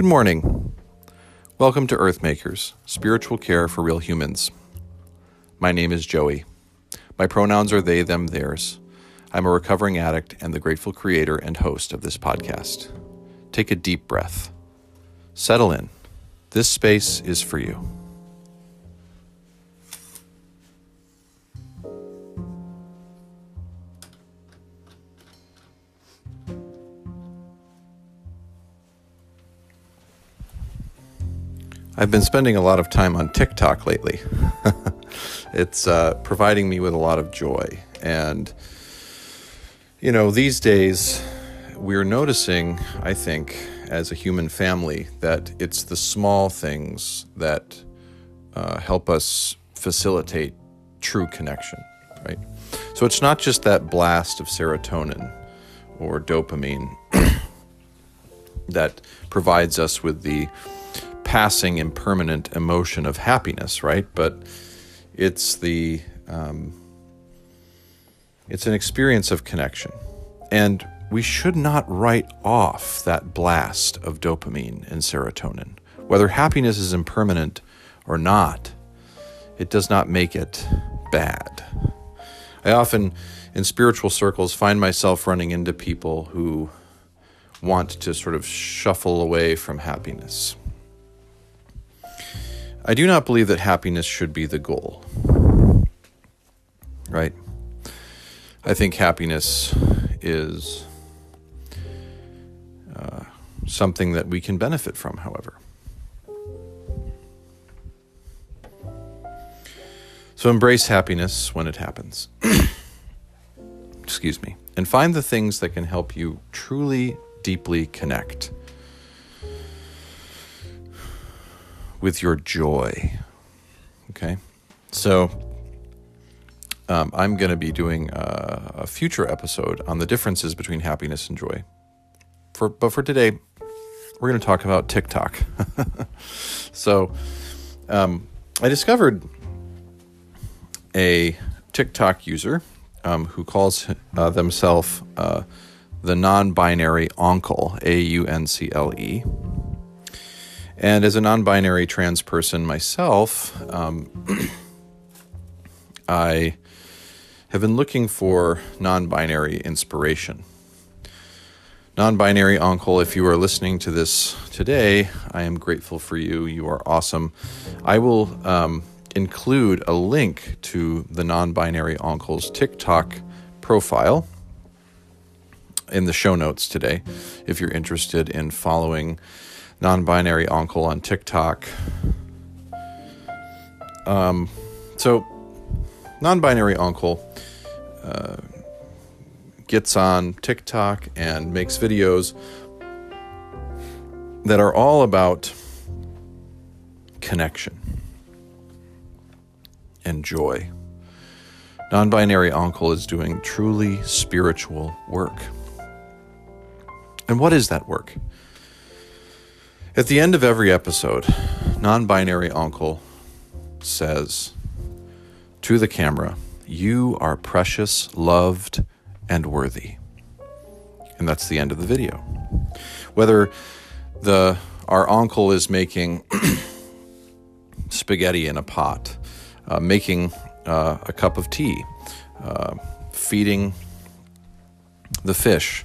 Good morning. Welcome to Earthmakers, spiritual care for real humans. My name is Joey. My pronouns are they, them, theirs. I'm a recovering addict and the grateful creator and host of this podcast. Take a deep breath. Settle in. This space is for you. I've been spending a lot of time on TikTok lately. it's uh, providing me with a lot of joy. And, you know, these days we're noticing, I think, as a human family, that it's the small things that uh, help us facilitate true connection, right? So it's not just that blast of serotonin or dopamine that provides us with the passing impermanent emotion of happiness, right? But it's the um, it's an experience of connection, and we should not write off that blast of dopamine and serotonin, whether happiness is impermanent or not. It does not make it bad. I often, in spiritual circles, find myself running into people who want to sort of shuffle away from happiness. I do not believe that happiness should be the goal. Right? I think happiness is uh, something that we can benefit from, however. So embrace happiness when it happens. Excuse me. And find the things that can help you truly, deeply connect with your joy. Okay? So, um, I'm going to be doing a, a, future episode on the differences between happiness and joy. For, but for today, we're going to talk about TikTok. so, um, I discovered a TikTok user um, who calls uh, themselves uh, the non binary uncle, A U N C L E. And as a non binary trans person myself, um, I have been looking for non binary inspiration. Non binary uncle, if you are listening to this today, I am grateful for you. You are awesome. I will um, include a link to the non binary uncle's TikTok profile in the show notes today if you're interested in following non binary uncle on TikTok. Um, so, non binary uncle uh, gets on TikTok and makes videos that are all about connection and joy. Non binary uncle is doing truly spiritual work. And what is that work? At the end of every episode, non binary uncle says to the camera, You are precious, loved, and worthy. And that's the end of the video. Whether the our uncle is making spaghetti in a pot, uh, making uh, a cup of tea, uh, feeding the fish,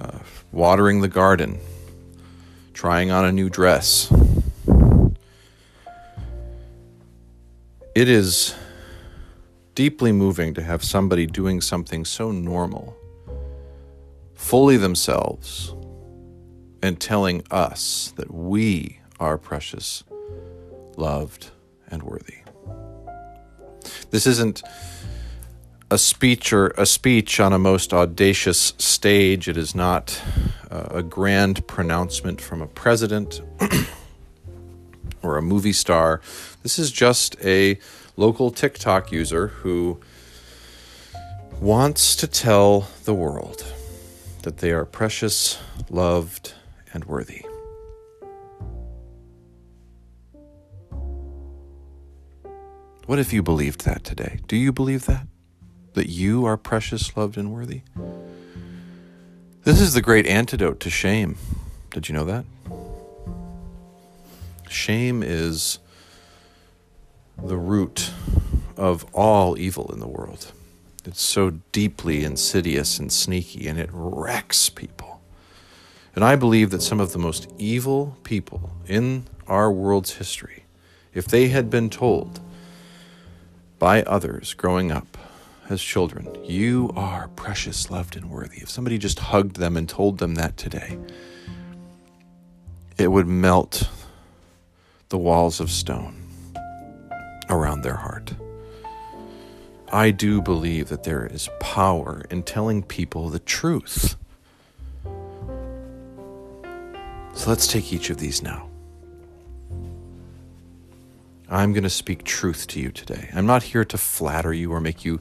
uh, watering the garden, trying on a new dress. It is deeply moving to have somebody doing something so normal, fully themselves, and telling us that we are precious, loved, and worthy. This isn't a speech or a speech on a most audacious stage. It is not a grand pronouncement from a president or a movie star. This is just a local TikTok user who wants to tell the world that they are precious, loved, and worthy. What if you believed that today? Do you believe that? That you are precious, loved, and worthy? This is the great antidote to shame. Did you know that? Shame is the root of all evil in the world. It's so deeply insidious and sneaky, and it wrecks people. And I believe that some of the most evil people in our world's history, if they had been told by others growing up as children, you are precious, loved, and worthy, if somebody just hugged them and told them that today, it would melt the walls of stone around their heart. I do believe that there is power in telling people the truth. So let's take each of these now. I'm going to speak truth to you today. I'm not here to flatter you or make you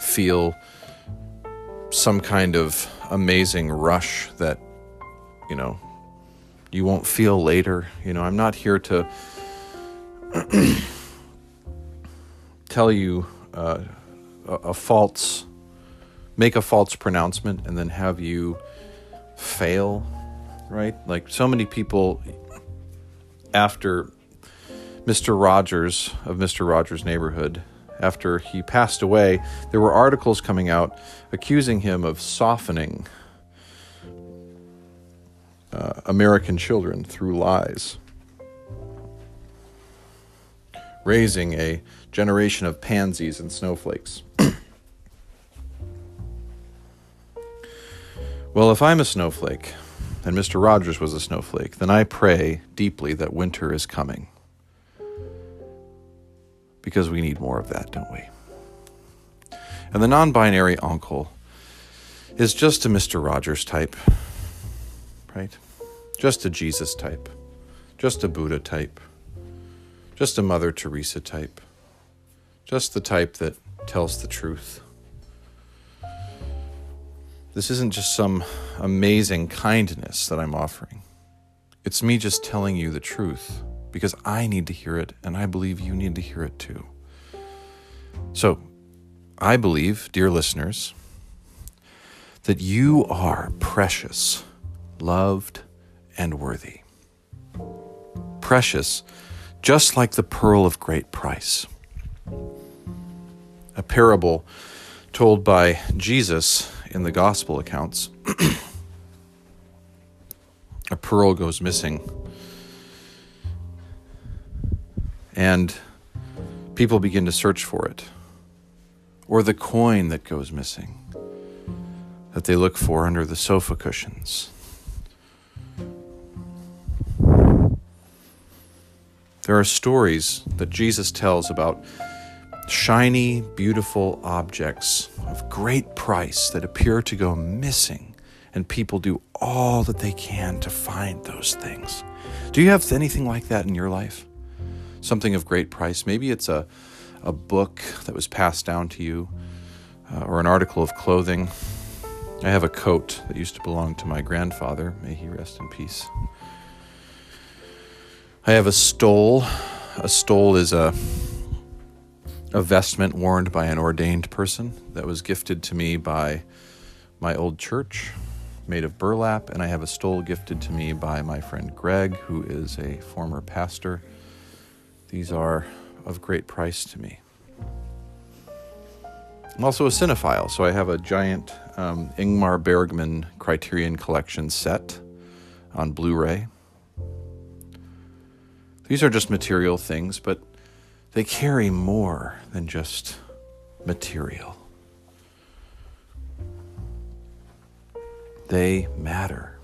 feel some kind of amazing rush that, you know, you won't feel later. You know, I'm not here to tell you uh, a, a false, make a false pronouncement and then have you fail, right? Like so many people after Mr. Rogers of Mr. Rogers' Neighborhood, after he passed away, there were articles coming out accusing him of softening uh, American children through lies, raising a generation of pansies and snowflakes. well, if I'm a snowflake, and Mr. Rogers was a snowflake, then I pray deeply that winter is coming. Because we need more of that, don't we? And the non binary uncle is just a Mr. Rogers type, right? Just a Jesus type, just a Buddha type, just a Mother Teresa type just the type that tells the truth. This isn't just some amazing kindness that I'm offering. It's me just telling you the truth because I need to hear it and I believe you need to hear it too. So, I believe, dear listeners, that you are precious, loved, and worthy. Precious, just like the pearl of great price a parable told by Jesus in the gospel accounts. a pearl goes missing. And people begin to search for it. Or the coin that goes missing that they look for under the sofa cushions. There are stories that Jesus tells about shiny, beautiful objects of great price that appear to go missing, and people do all that they can to find those things. Do you have anything like that in your life? Something of great price? Maybe it's a, a book that was passed down to you, uh, or an article of clothing. I have a coat that used to belong to my grandfather. May he rest in peace. I have a stole. A stole is a a vestment worn by an ordained person that was gifted to me by my old church, made of burlap, and I have a stole gifted to me by my friend Greg, who is a former pastor. These are of great price to me. I'm also a cinephile, so I have a giant um, Ingmar Bergman Criterion Collection set on Blu ray. These are just material things, but they carry more than just material. They matter.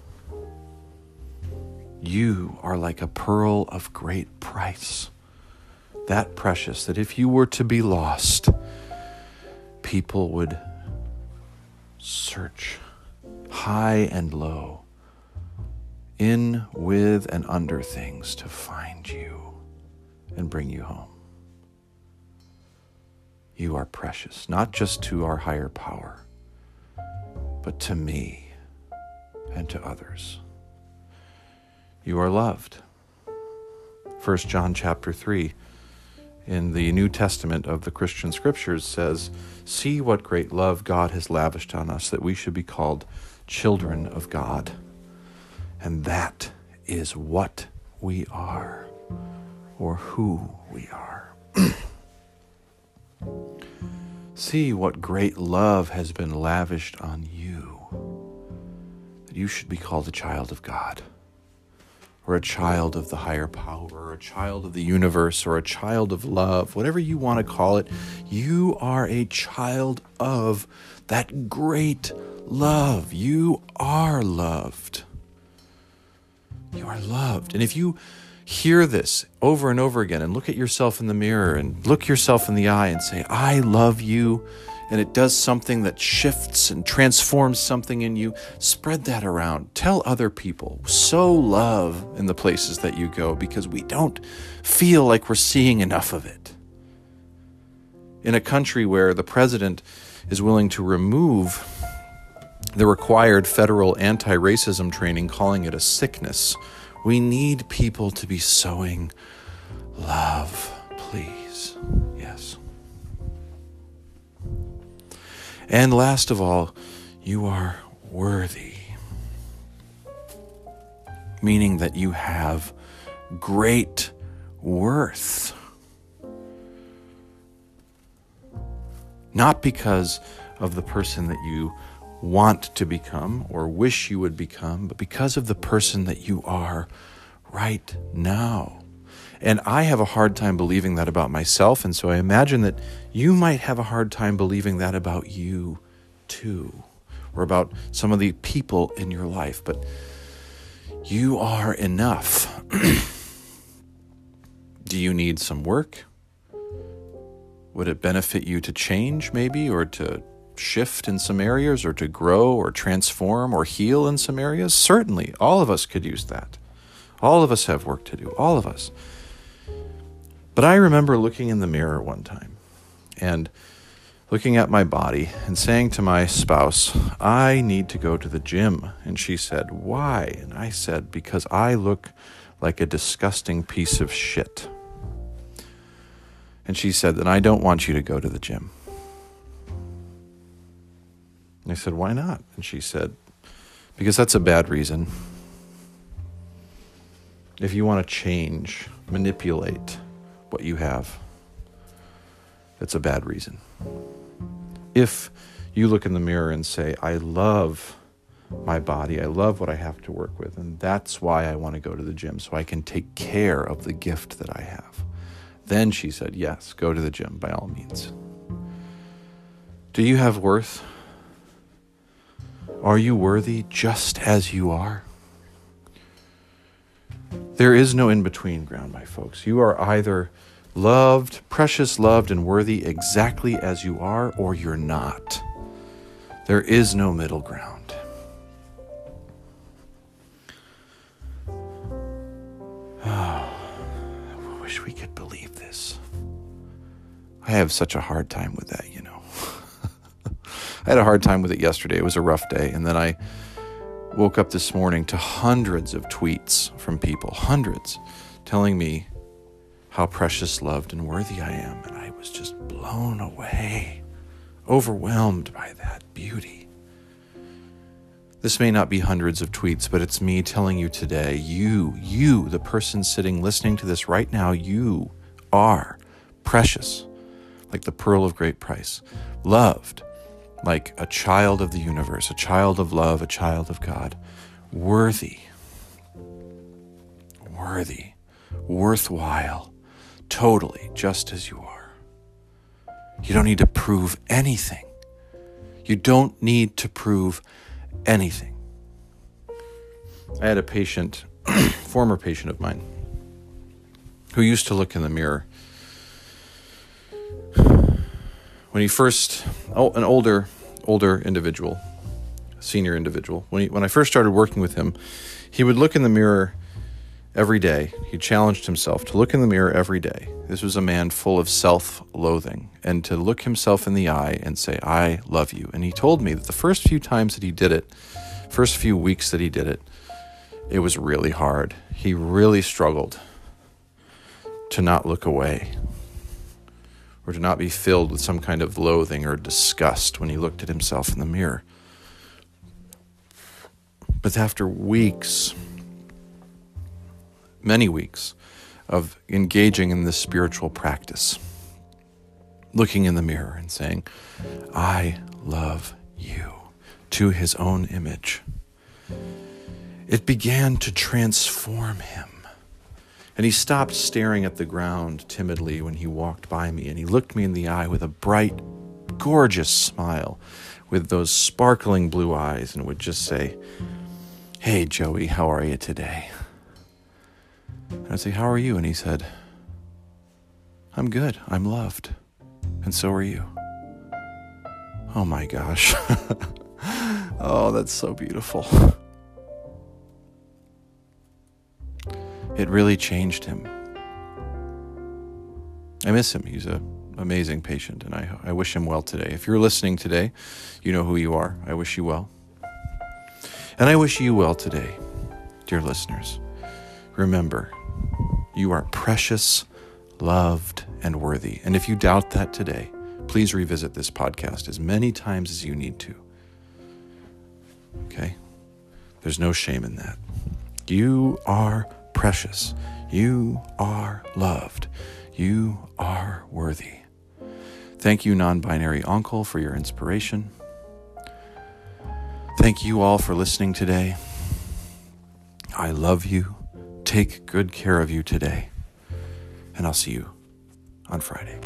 You are like a pearl of great price, that precious that if you were to be lost, people would search high and low, in, with, and under things to find you and bring you home. You are precious, not just to our higher power, but to me and to others. You are loved. 1 John chapter 3 in the New Testament of the Christian Scriptures says, See what great love God has lavished on us that we should be called children of God. And that is what we are. or who we are. See what great love has been lavished on you, that you should be called a child of God, or a child of the higher power, or a child of the universe, or a child of love, whatever you want to call it. You are a child of that great love. You are loved. You are loved. And if you hear this over and over again and look at yourself in the mirror and look yourself in the eye and say, I love you, and it does something that shifts and transforms something in you, spread that around. Tell other people. Sow love in the places that you go because we don't feel like we're seeing enough of it. In a country where the president is willing to remove the required federal anti racism training, calling it a sickness, we need people to be sowing love, please. Yes. And last of all, you are worthy, meaning that you have great worth. Not because of the person that you want to become or wish you would become, but because of the person that you are right now. And I have a hard time believing that about myself. And so I imagine that you might have a hard time believing that about you too, or about some of the people in your life. But you are enough. Do you need some work? Would it benefit you to change, maybe, or to shift in some areas or to grow or transform or heal in some areas? Certainly, all of us could use that. All of us have work to do, all of us. But I remember looking in the mirror one time and looking at my body and saying to my spouse, I need to go to the gym. And she said, Why? And I said, Because I look like a disgusting piece of shit. And she said, Then I don't want you to go to the gym. I said, Why not? And she said, Because that's a bad reason. If you want to change, manipulate what you have, that's a bad reason. If you look in the mirror and say, I love my body, I love what I have to work with, and that's why I want to go to the gym, so I can take care of the gift that I have. Then she said, Yes, go to the gym by all means. Do you have worth? Are you worthy just as you are? There is no in between ground, my folks. You are either loved, precious, loved, and worthy exactly as you are, or you're not. There is no middle ground. Oh, I wish we could believe this. I have such a hard time with that, you know. I had a hard time with it yesterday. It was a rough day. And then I woke up this morning to hundreds of tweets from people, hundreds, telling me how precious, loved, and worthy I am. And I was just blown away, overwhelmed by that beauty. This may not be hundreds of tweets, but it's me telling you today you, you, the person sitting listening to this right now, you are precious, like the pearl of great price, loved, like a child of the universe, a child of love, a child of God, worthy, worthy, worthwhile, totally just as you are. You don't need to prove anything. You don't need to prove anything. I had a patient, former patient of mine, who used to look in the mirror when he first, oh, an older, older individual, senior individual, when, he, when I first started working with him, he would look in the mirror every day. He challenged himself to look in the mirror every day. This was a man full of self loathing and to look himself in the eye and say, I love you. And he told me that the first few times that he did it, first few weeks that he did it, it was really hard. He really struggled to not look away or to not be filled with some kind of loathing or disgust when he looked at himself in the mirror. But after weeks, many weeks, of engaging in this spiritual practice, looking in the mirror and saying, I love you to his own image. It began to transform him. And he stopped staring at the ground timidly when he walked by me, and he looked me in the eye with a bright, gorgeous smile, with those sparkling blue eyes, and would just say, Hey, Joey, how are you today? And I'd say, How are you? And he said, I'm good. I'm loved. And so are you. Oh my gosh. oh, that's so beautiful. It really changed him. I miss him. He's an amazing patient, and I, I wish him well today. If you're listening today, you know who you are. I wish you well. And I wish you well today, dear listeners. Remember, you are precious, loved, and worthy. And if you doubt that today, please revisit this podcast as many times as you need to. Okay? There's no shame in that. You are precious. You are loved. You are worthy. Thank you, non binary uncle, for your inspiration. Thank you all for listening today. I love you. Take good care of you today. And I'll see you on Friday.